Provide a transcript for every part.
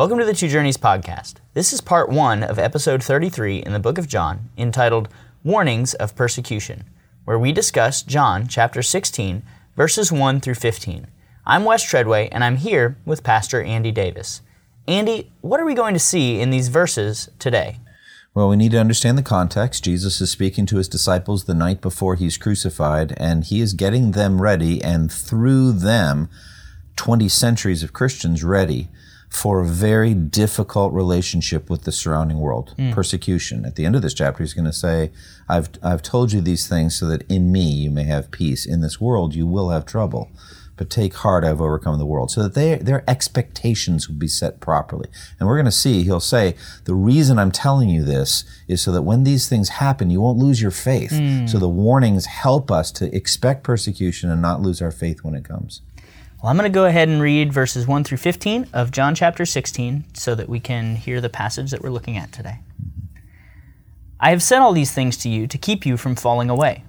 Welcome to the Two Journeys podcast. This is part one of episode 33 in the book of John, entitled Warnings of Persecution, where we discuss John chapter 16, verses 1 through 15. I'm Wes Treadway, and I'm here with Pastor Andy Davis. Andy, what are we going to see in these verses today? Well, we need to understand the context. Jesus is speaking to his disciples the night before he's crucified, and he is getting them ready, and through them, 20 centuries of Christians ready for a very difficult relationship with the surrounding world, mm. persecution. At the end of this chapter, he's going to say, I've, I've told you these things so that in me you may have peace. In this world you will have trouble but take heart, I've overcome the world. So that they, their expectations will be set properly. And we're going to see, he'll say, the reason I'm telling you this is so that when these things happen, you won't lose your faith. Mm. So the warnings help us to expect persecution and not lose our faith when it comes. Well, I'm going to go ahead and read verses 1 through 15 of John chapter 16 so that we can hear the passage that we're looking at today. I have said all these things to you to keep you from falling away.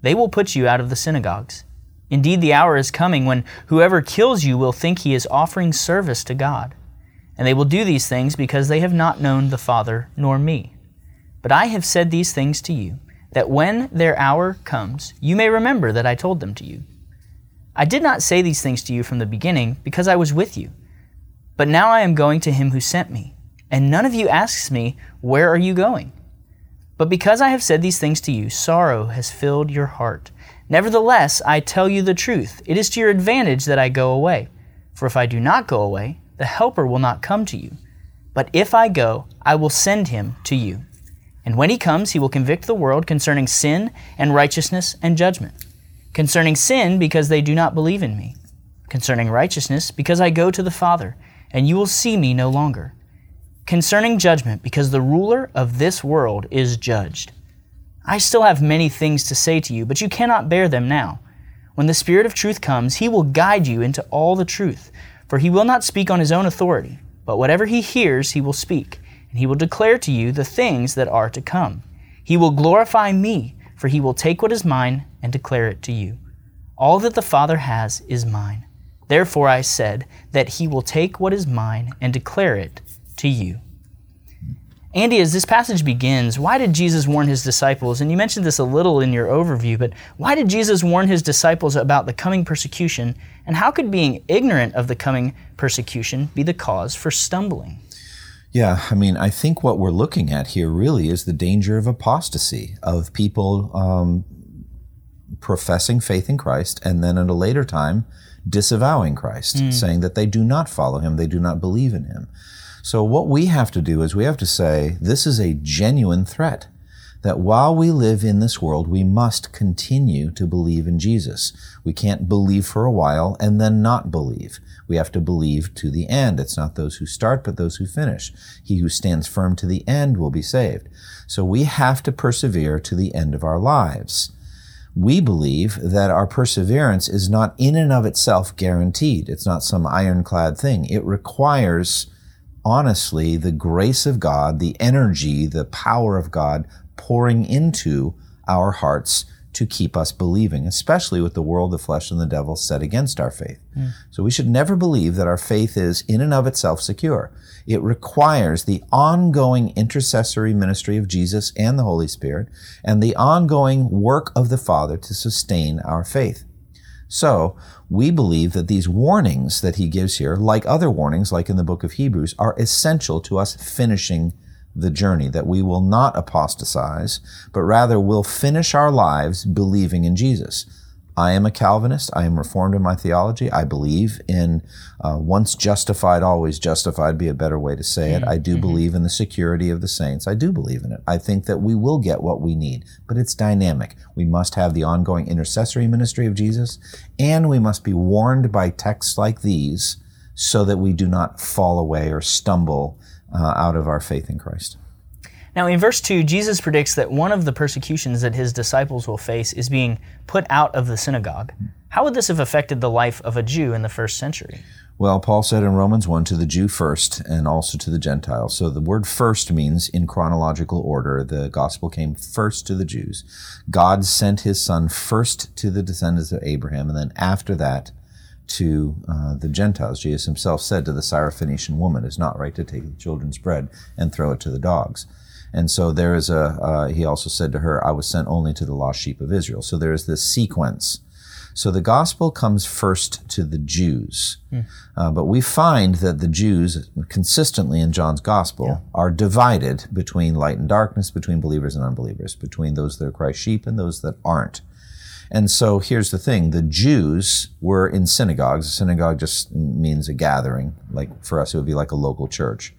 They will put you out of the synagogues. Indeed, the hour is coming when whoever kills you will think he is offering service to God. And they will do these things because they have not known the Father nor me. But I have said these things to you, that when their hour comes, you may remember that I told them to you. I did not say these things to you from the beginning because I was with you. But now I am going to him who sent me, and none of you asks me, Where are you going? But because I have said these things to you, sorrow has filled your heart. Nevertheless, I tell you the truth. It is to your advantage that I go away. For if I do not go away, the Helper will not come to you. But if I go, I will send him to you. And when he comes, he will convict the world concerning sin and righteousness and judgment. Concerning sin, because they do not believe in me. Concerning righteousness, because I go to the Father, and you will see me no longer. Concerning judgment, because the ruler of this world is judged. I still have many things to say to you, but you cannot bear them now. When the Spirit of truth comes, he will guide you into all the truth, for he will not speak on his own authority, but whatever he hears, he will speak, and he will declare to you the things that are to come. He will glorify me, for he will take what is mine and declare it to you. All that the Father has is mine. Therefore I said that he will take what is mine and declare it to you. Andy, as this passage begins, why did Jesus warn his disciples? And you mentioned this a little in your overview, but why did Jesus warn his disciples about the coming persecution? And how could being ignorant of the coming persecution be the cause for stumbling? Yeah, I mean, I think what we're looking at here really is the danger of apostasy, of people um, professing faith in Christ and then at a later time disavowing Christ, mm. saying that they do not follow him, they do not believe in him. So, what we have to do is we have to say this is a genuine threat. That while we live in this world, we must continue to believe in Jesus. We can't believe for a while and then not believe. We have to believe to the end. It's not those who start, but those who finish. He who stands firm to the end will be saved. So we have to persevere to the end of our lives we believe that our perseverance is not in and of itself guaranteed. It's not some ironclad thing. It requires honestly the grace of God, the energy, the power of God pouring into our hearts to keep us believing, especially with the world, the flesh, and the devil set against our faith. Mm. So we should never believe that our faith is in and of itself secure. It requires the ongoing intercessory ministry of Jesus and the Holy Spirit and the ongoing work of the Father to sustain our faith. So, we believe that these warnings that he gives here, like other warnings, like in the book of Hebrews, are essential to us finishing the journey, that we will not apostatize, but rather will finish our lives believing in Jesus. I am a Calvinist. I am reformed in my theology. I believe in uh, once justified, always justified, be a better way to say it. I do mm-hmm. believe in the security of the saints. I do believe in it. I think that we will get what we need, but it's dynamic. We must have the ongoing intercessory ministry of Jesus, and we must be warned by texts like these so that we do not fall away or stumble uh, out of our faith in Christ. Now, in verse 2, Jesus predicts that one of the persecutions that his disciples will face is being put out of the synagogue. How would this have affected the life of a Jew in the first century? Well, Paul said in Romans 1 to the Jew first and also to the Gentile. So the word first means in chronological order. The gospel came first to the Jews. God sent his son first to the descendants of Abraham, and then after that to uh, the Gentiles. Jesus himself said to the Syrophoenician woman, "It's not right to take the children's bread and throw it to the dogs." And so there is a. Uh, he also said to her, "I was sent only to the lost sheep of Israel." So there is this sequence. So the gospel comes first to the Jews, uh, but we find that the Jews consistently in John's gospel are divided between light and darkness, between believers and unbelievers, between those that are Christ's sheep and those that aren't. And so here's the thing the Jews were in synagogues. A synagogue just means a gathering. Like for us, it would be like a local church.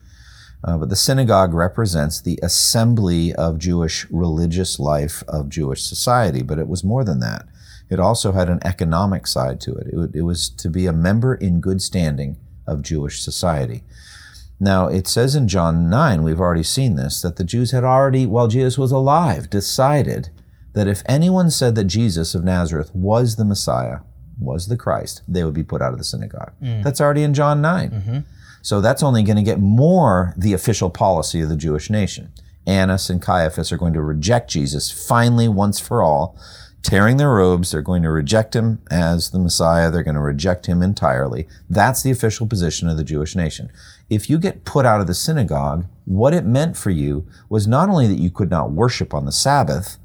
Uh, but the synagogue represents the assembly of Jewish religious life of Jewish society. But it was more than that. It also had an economic side to it. It, it was to be a member in good standing of Jewish society. Now, it says in John 9, we've already seen this, that the Jews had already, while Jesus was alive, decided that if anyone said that Jesus of Nazareth was the Messiah, was the Christ, they would be put out of the synagogue. Mm. That's already in John 9. Mm-hmm. So that's only going to get more the official policy of the Jewish nation. Annas and Caiaphas are going to reject Jesus finally, once for all, tearing their robes. They're going to reject him as the Messiah. They're going to reject him entirely. That's the official position of the Jewish nation. If you get put out of the synagogue, what it meant for you was not only that you could not worship on the Sabbath,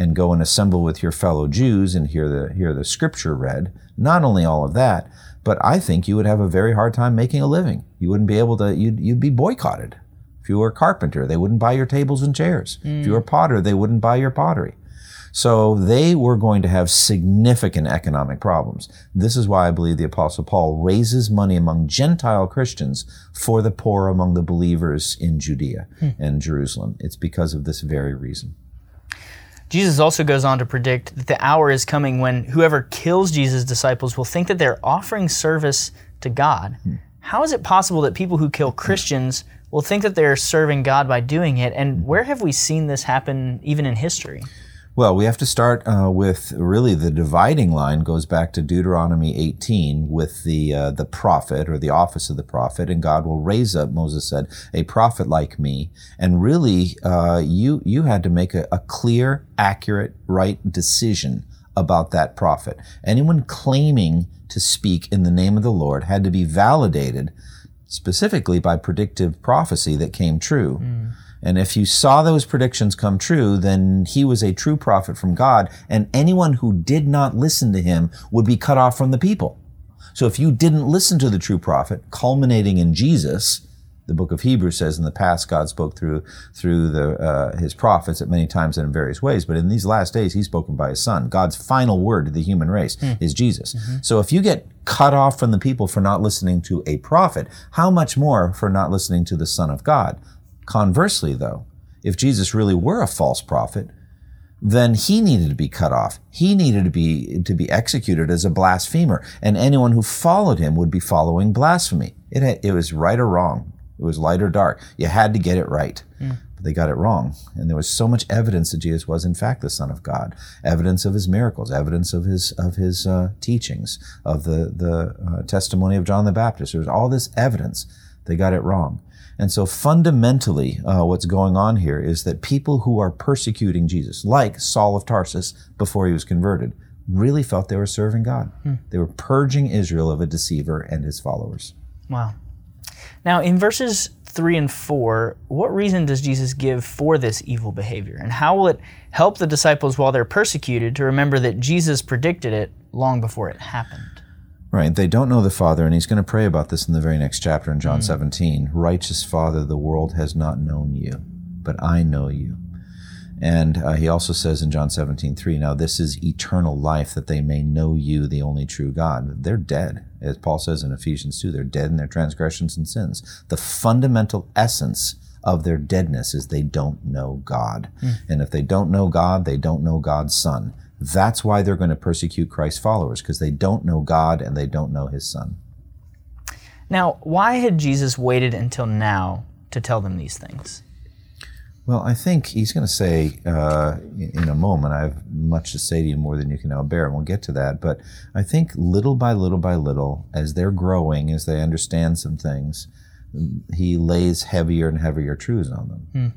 and go and assemble with your fellow Jews and hear the hear the scripture read. Not only all of that, but I think you would have a very hard time making a living. You wouldn't be able to. You'd you'd be boycotted. If you were a carpenter, they wouldn't buy your tables and chairs. If you were a potter, they wouldn't buy your pottery. So they were going to have significant economic problems. This is why I believe the Apostle Paul raises money among Gentile Christians for the poor among the believers in Judea hmm. and Jerusalem. It's because of this very reason. Jesus also goes on to predict that the hour is coming when whoever kills Jesus' disciples will think that they're offering service to God. Hmm. How is it possible that people who kill hmm. Christians will think that they're serving God by doing it? And where have we seen this happen even in history? Well, we have to start uh, with really the dividing line goes back to Deuteronomy 18 with the uh, the prophet or the office of the prophet, and God will raise up. Moses said, "A prophet like me." And really, uh, you you had to make a, a clear, accurate, right decision about that prophet. Anyone claiming to speak in the name of the Lord had to be validated specifically by predictive prophecy that came true. And if you saw those predictions come true, then he was a true prophet from God, and anyone who did not listen to him would be cut off from the people. So if you didn't listen to the true prophet, culminating in Jesus, the book of Hebrews says in the past God spoke through through the uh, his prophets at many times and in various ways, but in these last days he's spoken by his son. God's final word to the human race is Jesus. So if you get cut off from the people for not listening to a prophet, how much more for not listening to the Son of God? Conversely, though, if Jesus really were a false prophet, then he needed to be cut off. He needed to be to be executed as a blasphemer, and anyone who followed him would be following blasphemy. It had, it was right or wrong. It was light or dark. You had to get it right. But they got it wrong, and there was so much evidence that Jesus was in fact the Son of God. Evidence of his miracles, evidence of his of his uh, teachings, of the the uh, testimony of John the Baptist. There was all this evidence. They got it wrong. And so fundamentally, uh, what's going on here is that people who are persecuting Jesus, like Saul of Tarsus before he was converted, really felt they were serving God. They were purging Israel of a deceiver and his followers. Wow. Now, in verses 3 and 4, what reason does Jesus give for this evil behavior? And how will it help the disciples while they're persecuted to remember that Jesus predicted it long before it happened? Right. They don't know the Father, and he's going to pray about this in the very next chapter in John 17. Righteous Father, the world has not known you, but I know you. And uh, he also says in John 17, 3, now this is eternal life, that they may know you, the only true God. They're dead. As Paul says in Ephesians 2, they're dead in their transgressions and sins. The fundamental essence of their deadness is they don't know God. And if they don't know God, they don't know God's Son. That's why they're going to persecute Christ's followers, because they don't know God and they don't know his Son. Now, why had Jesus waited until now to tell them these things? Well, I think he's going to say uh, in a moment, I have much to say to you more than you can now bear, and we'll get to that. But I think little by little by little, as they're growing, as they understand some things, he lays heavier and heavier truths on them.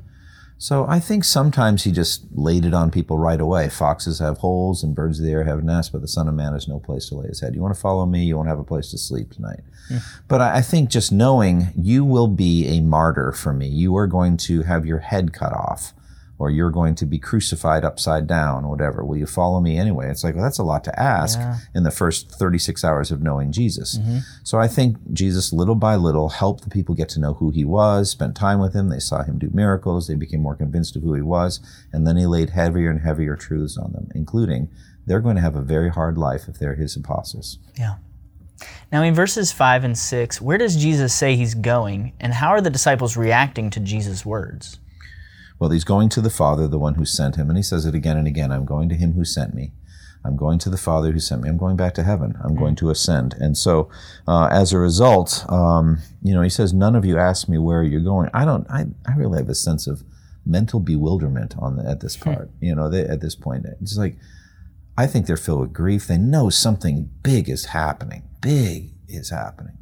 So I think sometimes he just laid it on people right away. Foxes have holes and birds of the air have nests, but the Son of Man has no place to lay his head. You want to follow me, you won't have a place to sleep tonight. But I I think just knowing you will be a martyr for me, you are going to have your head cut off, or you're going to be crucified upside down, or whatever. Will you follow me anyway? It's like, well, that's a lot to ask Yeah. in the first 36 hours of knowing Jesus. Mm-hmm. So I think Jesus, little by little, helped the people get to know who he was, spent time with him. They saw him do miracles. They became more convinced of who he was. And then he laid heavier and heavier truths on them, including they're going to have a very hard life if they're his apostles. Yeah. Now, in verses 5 and 6, where does Jesus say he's going, and how are the disciples reacting to Jesus' words? Well, he's going to the Father, the one who sent him, and he says it again and again I'm going to him who sent me. I'm going to the Father who sent me. I'm going back to heaven. I'm going to ascend. And so, uh, as a result, um, you know, he says, None of you ask me where you're going. I don't, I, I really have a sense of mental bewilderment on the, at this part, you know, they, at this point. It's like, I think they're filled with grief. They know something big is happening. Big is happening.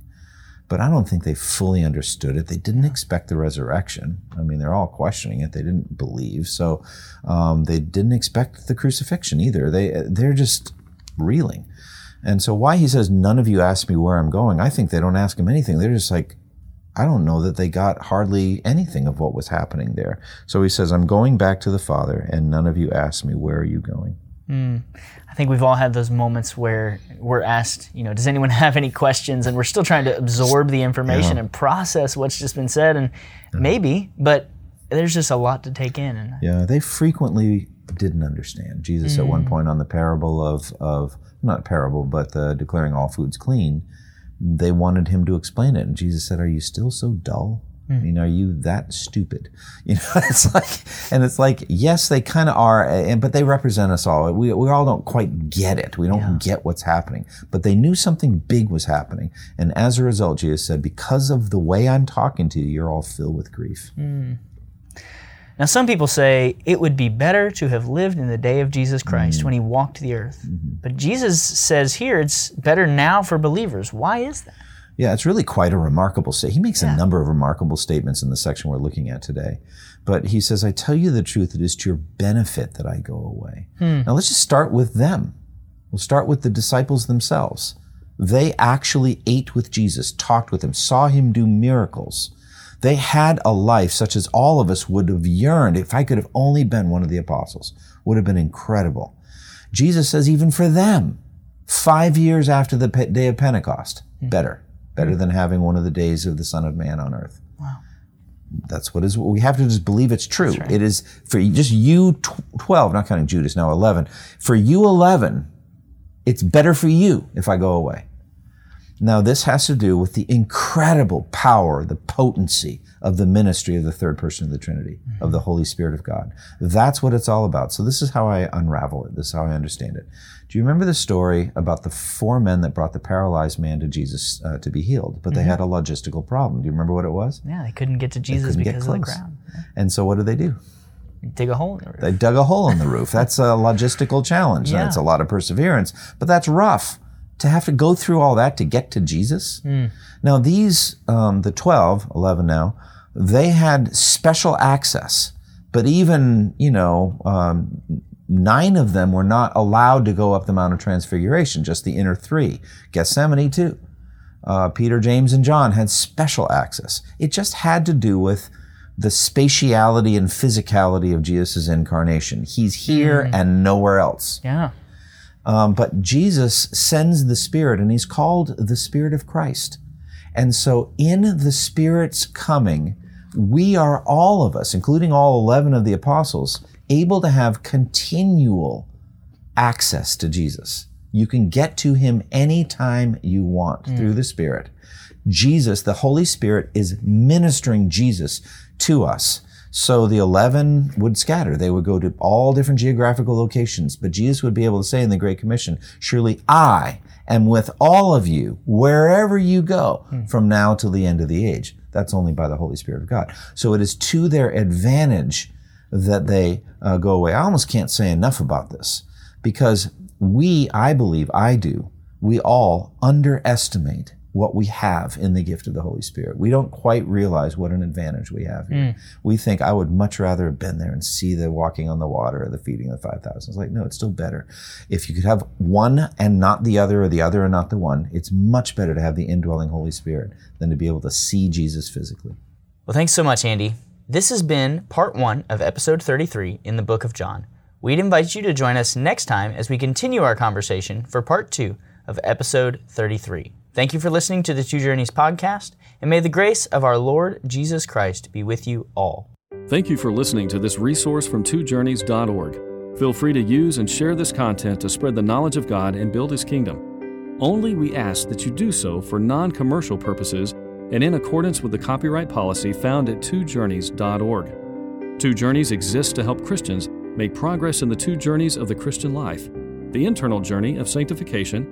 But I don't think they fully understood it. They didn't expect the resurrection. I mean, they're all questioning it. They didn't believe. So um, they didn't expect the crucifixion either. They, they're just reeling. And so, why he says, None of you ask me where I'm going, I think they don't ask him anything. They're just like, I don't know that they got hardly anything of what was happening there. So he says, I'm going back to the Father, and none of you ask me, Where are you going? Hmm. I think we've all had those moments where we're asked, you know, does anyone have any questions? And we're still trying to absorb the information and process what's just been said. And maybe, but there's just a lot to take in. And Yeah, they frequently didn't understand. Jesus, at one hmm. point on the parable of, of not parable, but the declaring all foods clean, they wanted him to explain it. And Jesus said, Are you still so dull? I mean, are you that stupid? You know, it's like, and it's like, yes, they kind of are, and but they represent us all. We, we all don't quite get it. We don't get what's happening, but they knew something big was happening, and as a result, Jesus said, because of the way I'm talking to you, you're all filled with grief. Mm. now, some people say it would be better to have lived in the day of Jesus Christ mm. when he walked the earth. Mm-hmm. But Jesus says here it's better now for believers. Why is that? Yeah, it's really quite a remarkable statement. He makes a number of remarkable statements in the section we're looking at today. But he says, I tell you the truth, it is to your benefit that I go away. Hmm. Now let's just start with them. We'll start with the disciples themselves. They actually ate with Jesus, talked with him, saw him do miracles. They had a life such as all of us would have yearned if I could have only been one of the apostles. Would have been incredible. Jesus says, even for them, five years after the day of Pentecost, hmm. better. Better than having one of the days of the Son of Man on earth. Wow. That's what is. We have to just believe it's true. It is for you- just you twelve, not counting Judas. Now eleven. For you eleven, it's better for you if I go away. Now, this has to do with the incredible power, the potency of the ministry of the third person of the Trinity, of the Holy Spirit of God. That's what it's all about. So, this is how I unravel it. This is how I understand it. Do you remember the story about the four men that brought the paralyzed man to Jesus uh, to be healed? But they had a logistical problem. Do you remember what it was? Yeah, they couldn't get to Jesus because of the crowd. And so, what did they do? Dig a hole in the roof. They dug a hole in the roof. That's a logistical challenge. Yeah. That's a lot of perseverance, but that's rough to have to go through all that to get to Jesus. Now, these, um, the 12, 11 now, they had special access, but even, you know, um, nine of them were not allowed to go up the Mount of Transfiguration, just the inner three. Gethsemane, too. Uh, Peter, James, and John had special access. It just had to do with the spatiality and physicality of Jesus' incarnation. He's here and nowhere else. yeah. Um, but Jesus sends the Spirit, and he's called the Spirit of Christ. And so, in the Spirit's coming, we are all of us, including all 11 of the apostles, able to have continual access to Jesus. You can get to him anytime you want through the Spirit. Jesus, the Holy Spirit, is ministering Jesus to us. So the 11 would scatter. They would go to all different geographical locations, but Jesus would be able to say in the Great Commission, Surely I am with all of you wherever you go from now till the end of the age. That's only by the Holy Spirit of God. So it is to their advantage that they uh, go away. I almost can't say enough about this because we, I believe, I do, we all underestimate what we have in the gift of the Holy Spirit. We don't quite realize what an advantage we have here. Mm. We think I would much rather have been there and see the walking on the water or the feeding of the 5,000. It's like, no, it's still better. If you could have one and not the other or the other and not the one, it's much better to have the indwelling Holy Spirit than to be able to see Jesus physically. Well, thanks so much, Andy. This has been part one of episode 33 in the book of John. We'd invite you to join us next time as we continue our conversation for part two of episode 33. Thank you for listening to the Two Journeys podcast, and may the grace of our Lord Jesus Christ be with you all. Thank you for listening to this resource from twojourneys.org. Feel free to use and share this content to spread the knowledge of God and build His kingdom. Only we ask that you do so for non commercial purposes and in accordance with the copyright policy found at twojourneys.org. Two Journeys exists to help Christians make progress in the two journeys of the Christian life the internal journey of sanctification